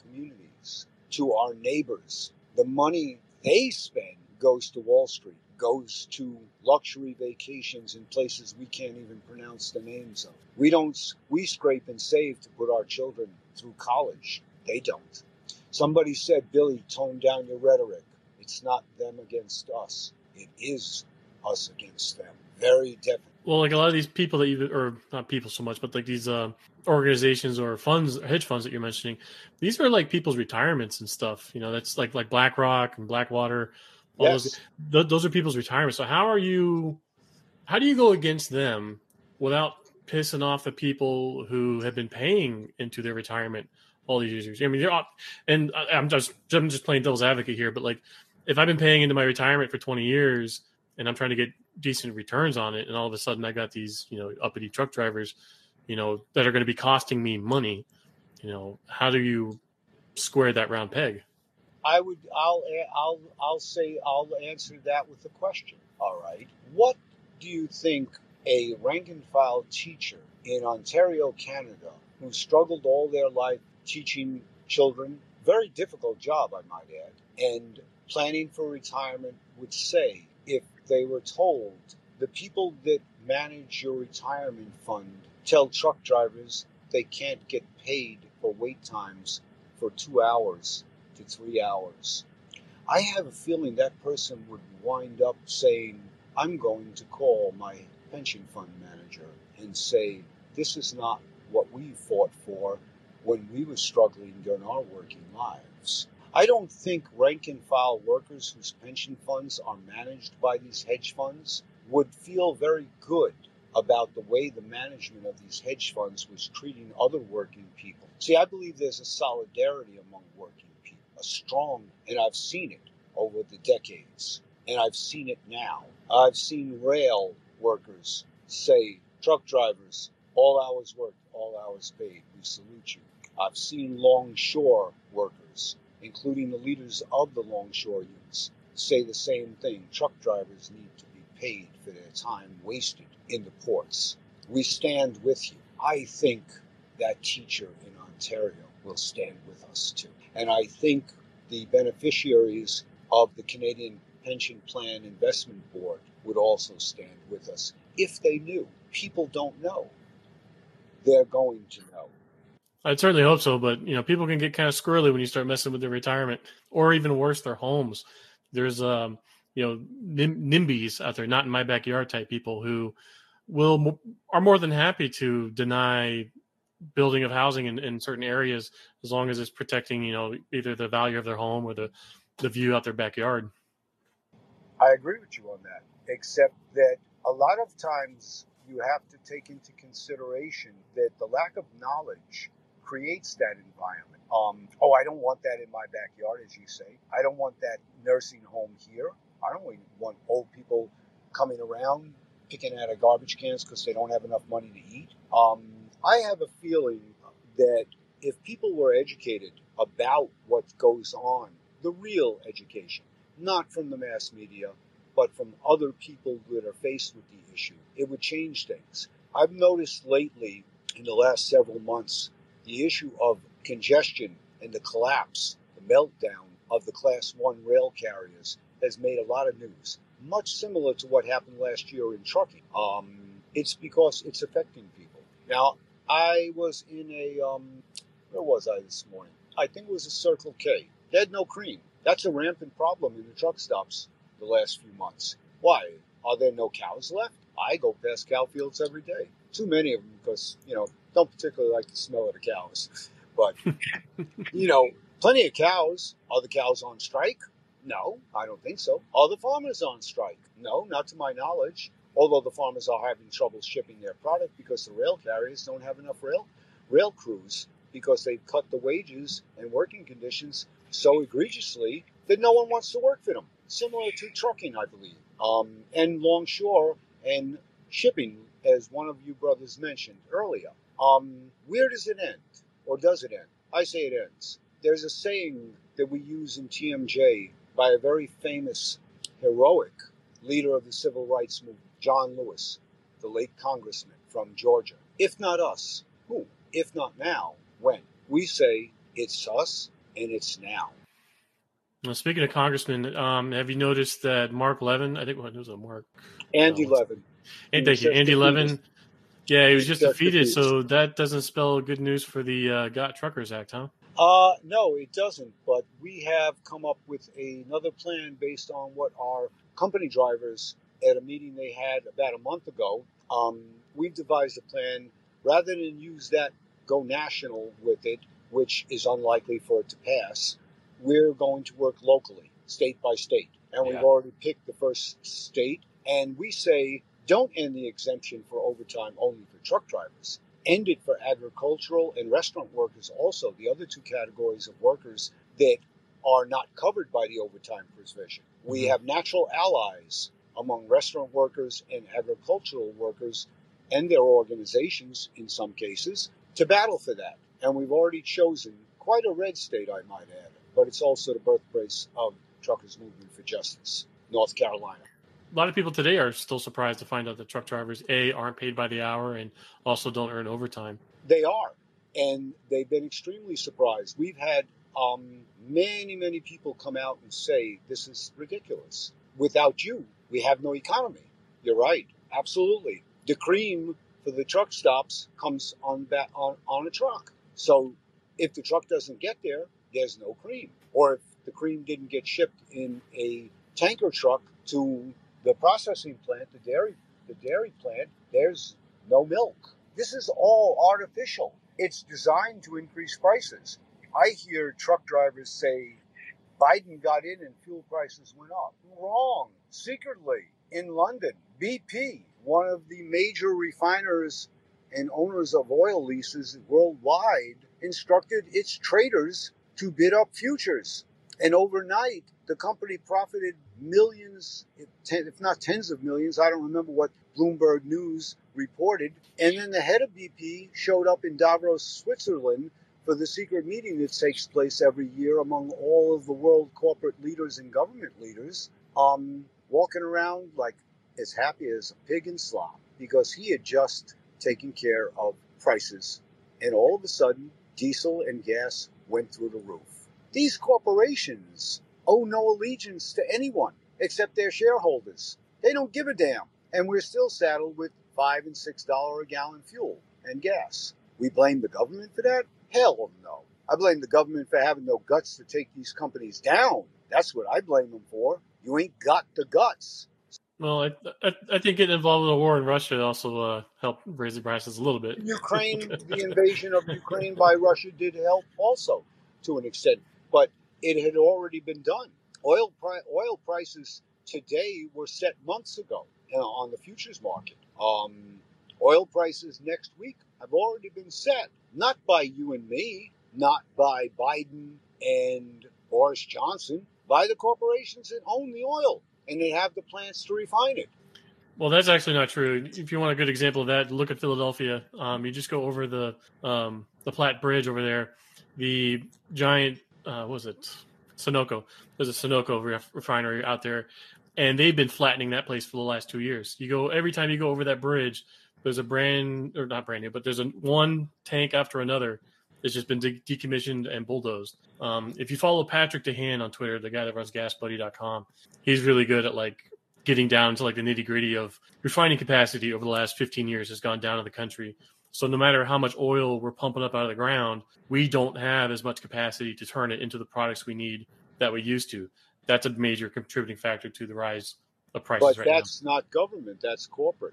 to our neighbors. The money they spend goes to Wall Street, goes to luxury vacations in places we can't even pronounce the names of. We don't we scrape and save to put our children through college. They don't. Somebody said, Billy, tone down your rhetoric. It's not them against us. It is us against them. Very different. Well, like a lot of these people that you, or not people so much, but like these uh, organizations or funds, hedge funds that you're mentioning, these are like people's retirements and stuff. You know, that's like like BlackRock and Blackwater. All Yes. those, th- those are people's retirements. So how are you? How do you go against them without pissing off the people who have been paying into their retirement all these years? I mean, you're, up- and I- I'm just I'm just playing devil's advocate here, but like if I've been paying into my retirement for 20 years and I'm trying to get decent returns on it, and all of a sudden I got these, you know, uppity truck drivers, you know, that are going to be costing me money. You know, how do you square that round peg? I would I'll I'll I'll say I'll answer that with a question. All right. What do you think a rank and file teacher in Ontario, Canada, who struggled all their life teaching children, very difficult job I might add, and planning for retirement would say if they were told the people that manage your retirement fund tell truck drivers they can't get paid for wait times for 2 hours to three hours. I have a feeling that person would wind up saying, I'm going to call my pension fund manager and say, This is not what we fought for when we were struggling during our working lives. I don't think rank and file workers whose pension funds are managed by these hedge funds would feel very good about the way the management of these hedge funds was treating other working people. See, I believe there's a solidarity among working people, a strong, and I've seen it over the decades, and I've seen it now. I've seen rail workers say, truck drivers, all hours worked, all hours paid. We salute you. I've seen longshore workers, including the leaders of the longshore unions, say the same thing. Truck drivers need to be paid for their time wasted in the ports. We stand with you. I think that teacher in Ontario will stand with us too. And I think the beneficiaries of the Canadian Pension Plan Investment Board would also stand with us if they knew. People don't know. They're going to know. I'd certainly hope so, but you know, people can get kind of squirrely when you start messing with their retirement, or even worse, their homes. There's um, you know, nim- NIMBYs out there, not in my backyard type people who will are more than happy to deny building of housing in, in certain areas as long as it's protecting, you know, either the value of their home or the the view out their backyard. I agree with you on that, except that a lot of times you have to take into consideration that the lack of knowledge creates that environment. Um, oh, I don't want that in my backyard, as you say. I don't want that nursing home here. I don't want old people coming around picking out of garbage cans because they don't have enough money to eat. Um, I have a feeling that if people were educated about what goes on, the real education, not from the mass media, but from other people that are faced with the issue, it would change things. I've noticed lately, in the last several months, the issue of congestion and the collapse, the meltdown of the Class 1 rail carriers has made a lot of news, much similar to what happened last year in trucking. Um, it's because it's affecting people. Now, I was in a, um, where was I this morning? I think it was a Circle K. They had no cream. That's a rampant problem in the truck stops the last few months. Why? Are there no cows left? I go past cow fields every day. Too many of them because, you know, don't particularly like the smell of the cows. But, [LAUGHS] you know, plenty of cows. Are the cows on strike? No, I don't think so. Are the farmers on strike? No, not to my knowledge. Although the farmers are having trouble shipping their product because the rail carriers don't have enough rail rail crews because they've cut the wages and working conditions so egregiously that no one wants to work for them. Similar to trucking, I believe, um, and longshore and shipping, as one of you brothers mentioned earlier. Um, where does it end, or does it end? I say it ends. There's a saying that we use in TMJ by a very famous, heroic leader of the civil rights movement, John Lewis, the late congressman from Georgia. If not us, who? If not now, when? We say it's us and it's now. Well, speaking of congressmen, um, have you noticed that Mark Levin? I think what was it, Mark? Andy no, Levin. And thank you, Andy Levin. Yeah, he was just defeated, so that doesn't spell good news for the uh, Got Truckers Act, huh? Uh, no, it doesn't. But we have come up with another plan based on what our company drivers at a meeting they had about a month ago. Um, we've devised a plan rather than use that go national with it, which is unlikely for it to pass. We're going to work locally, state by state, and yeah. we've already picked the first state. And we say don't end the exemption for overtime only for truck drivers ended for agricultural and restaurant workers also, the other two categories of workers that are not covered by the overtime provision. We mm-hmm. have natural allies among restaurant workers and agricultural workers and their organizations in some cases to battle for that. And we've already chosen quite a red state, I might add, but it's also the birthplace of Truckers Movement for Justice, North Carolina a lot of people today are still surprised to find out that truck drivers a aren't paid by the hour and also don't earn overtime. They are, and they've been extremely surprised. We've had um, many, many people come out and say this is ridiculous. Without you, we have no economy. You're right, absolutely. The cream for the truck stops comes on back on, on a truck. So if the truck doesn't get there, there's no cream. Or if the cream didn't get shipped in a tanker truck to the processing plant, the dairy, the dairy plant, there's no milk. This is all artificial. It's designed to increase prices. I hear truck drivers say Biden got in and fuel prices went up. Wrong. Secretly, in London, BP, one of the major refiners and owners of oil leases worldwide, instructed its traders to bid up futures. And overnight, the company profited millions, if not tens of millions. I don't remember what Bloomberg News reported. And then the head of BP showed up in Davos, Switzerland for the secret meeting that takes place every year among all of the world corporate leaders and government leaders, um, walking around like as happy as a pig in slop because he had just taken care of prices. And all of a sudden, diesel and gas went through the roof. These corporations owe no allegiance to anyone except their shareholders. They don't give a damn. And we're still saddled with five and six dollar a gallon fuel and gas. We blame the government for that? Hell no. I blame the government for having no guts to take these companies down. That's what I blame them for. You ain't got the guts. Well, I, I, I think getting involved in the war in Russia also uh, helped raise the prices a little bit. Ukraine, [LAUGHS] the invasion of Ukraine by Russia did help also to an extent, but it had already been done. Oil pri- oil prices today were set months ago uh, on the futures market. Um, oil prices next week have already been set, not by you and me, not by Biden and Boris Johnson, by the corporations that own the oil and they have the plants to refine it. Well, that's actually not true. If you want a good example of that, look at Philadelphia. Um, you just go over the um, the Platt Bridge over there. The giant, uh, what was it Sunoco? There's a Sunoco ref- refinery out there, and they've been flattening that place for the last two years. You go every time you go over that bridge, there's a brand or not brand new, but there's a one tank after another that's just been de- decommissioned and bulldozed. Um, if you follow Patrick DeHaan on Twitter, the guy that runs GasBuddy.com, he's really good at like getting down to like the nitty gritty of refining capacity over the last 15 years has gone down in the country. So no matter how much oil we're pumping up out of the ground, we don't have as much capacity to turn it into the products we need that we used to. That's a major contributing factor to the rise of prices but right that's not government, that's corporate.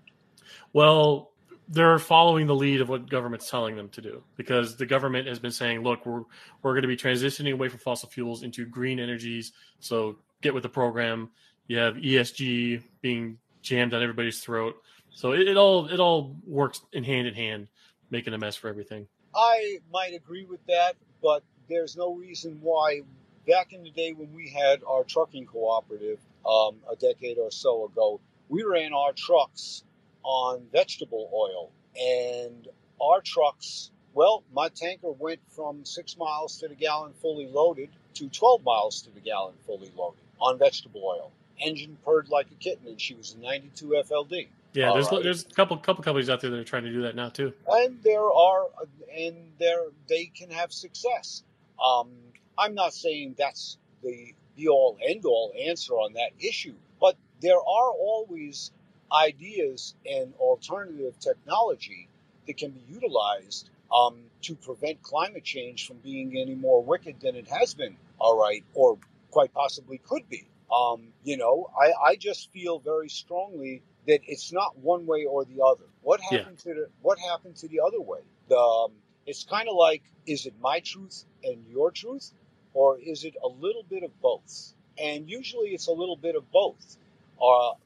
Well, they're following the lead of what government's telling them to do because the government has been saying, look, we're we're going to be transitioning away from fossil fuels into green energies. So get with the program. You have ESG being jammed on everybody's throat. So it, it all it all works in hand in hand, making a mess for everything. I might agree with that, but there's no reason why. Back in the day when we had our trucking cooperative um, a decade or so ago, we ran our trucks on vegetable oil. And our trucks, well, my tanker went from six miles to the gallon fully loaded to 12 miles to the gallon fully loaded on vegetable oil. Engine purred like a kitten, and she was a 92 FLD. Yeah, All there's right. there's a couple couple companies out there that are trying to do that now too. and there are and there they can have success um, i'm not saying that's the be all end all answer on that issue but there are always ideas and alternative technology that can be utilized um, to prevent climate change from being any more wicked than it has been all right or quite possibly could be um, you know I, I just feel very strongly that it's not one way or the other. What Yeah. happened to the what happened to the other way? The um, it's kind of like is it my truth and your truth, or is it a little bit of both? And usually it's a little bit of both,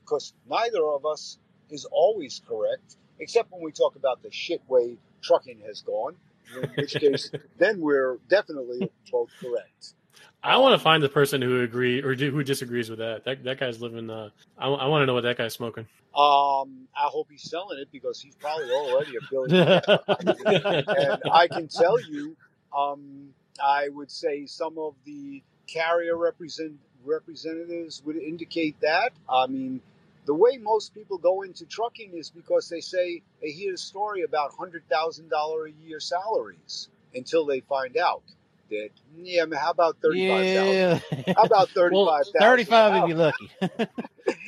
because neither of us is always correct, except when we talk about the shit way trucking has gone. In which case, [LAUGHS] then we're definitely both correct. I want to find the person who agree or who disagrees with that. That that guy's living. Uh, I, I want to know what that guy's smoking. Um, I hope he's selling it because he's probably already a billionaire. [LAUGHS] and I can tell you, um, I would say some of the carrier represent, representatives would indicate that. I mean, the way most people go into trucking is because they say they hear a story about hundred thousand dollar a year salaries until they find out that yeah, I mean, how about thirty five thousand? Yeah. How about [LAUGHS] thirty five thousand? 35 if you're lucky. [LAUGHS]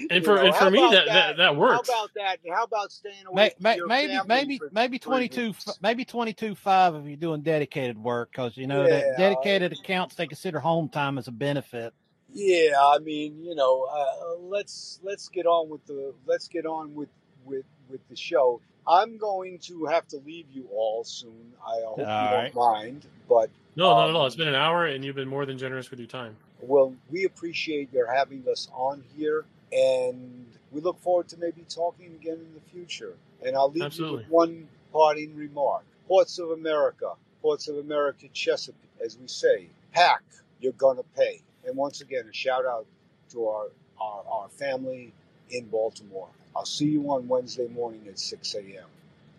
And You for know, and for me that, that? that that works. How about that? How about staying away May- from may- your maybe maybe for maybe 22 weeks? maybe 22 5 if you're doing dedicated work because you know Yeah. that dedicated accounts they consider home time as a benefit Yeah, I mean, you know, uh, let's let's get on with the let's get on with with with the show. I'm going to have to leave you all soon. I hope you All don't mind, but no, not um, at all. It's been an hour, and you've been more than generous with your time. well, we appreciate your having us on here, and we look forward to maybe talking again in the future. And I'll leave Absolutely. you with one parting remark: Ports of America, Ports of America, Chesapeake, as we say, pack, you're gonna pay. And once again, a shout out to our our, our family in Baltimore. I'll see you on Wednesday morning at 6 a.m.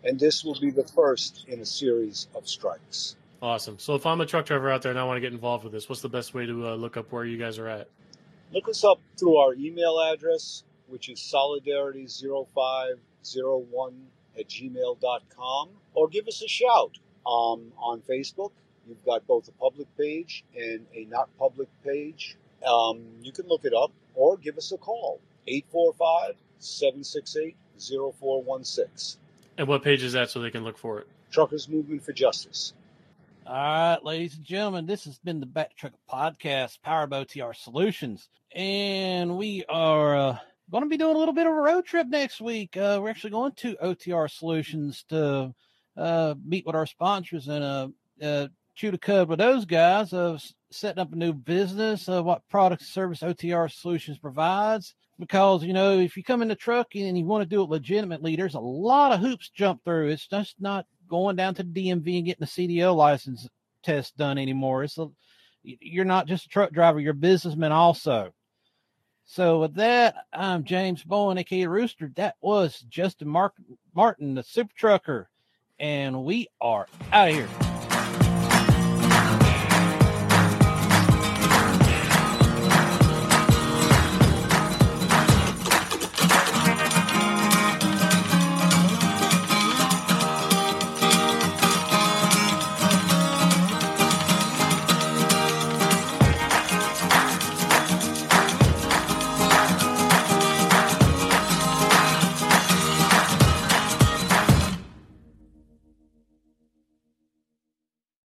And this will be the first in a series of strikes. Awesome. So if I'm a truck driver out there and I want to get involved with this, what's the best way to uh, look up where you guys are at? Look us up through our email address, which is solidarity0501 at gmail.com, or give us a shout um, on Facebook You've got both a public page and a not public page. Um, you can look it up or give us a call 845 768 0416. And what page is that so they can look for it? Truckers Movement for Justice. All right, ladies and gentlemen, this has been the Back Truck Podcast, powered by OTR Solutions. And we are uh, going to be doing a little bit of a road trip next week. Uh, we're actually going to OTR Solutions to uh, meet with our sponsors and uh, uh, chew the cud with those guys of setting up a new business, of what product service OTR Solutions provides. Because, you know, if you come in the truck and you want to do it legitimately, there's a lot of hoops jump through. It's just not going down to the DMV and getting a CDL license test done anymore. It's a, you're not just a truck driver, you're a businessman also. So with that, I'm James Bowen, aka Rooster. That was Justin Mark Martin, the super trucker, and we are out of here.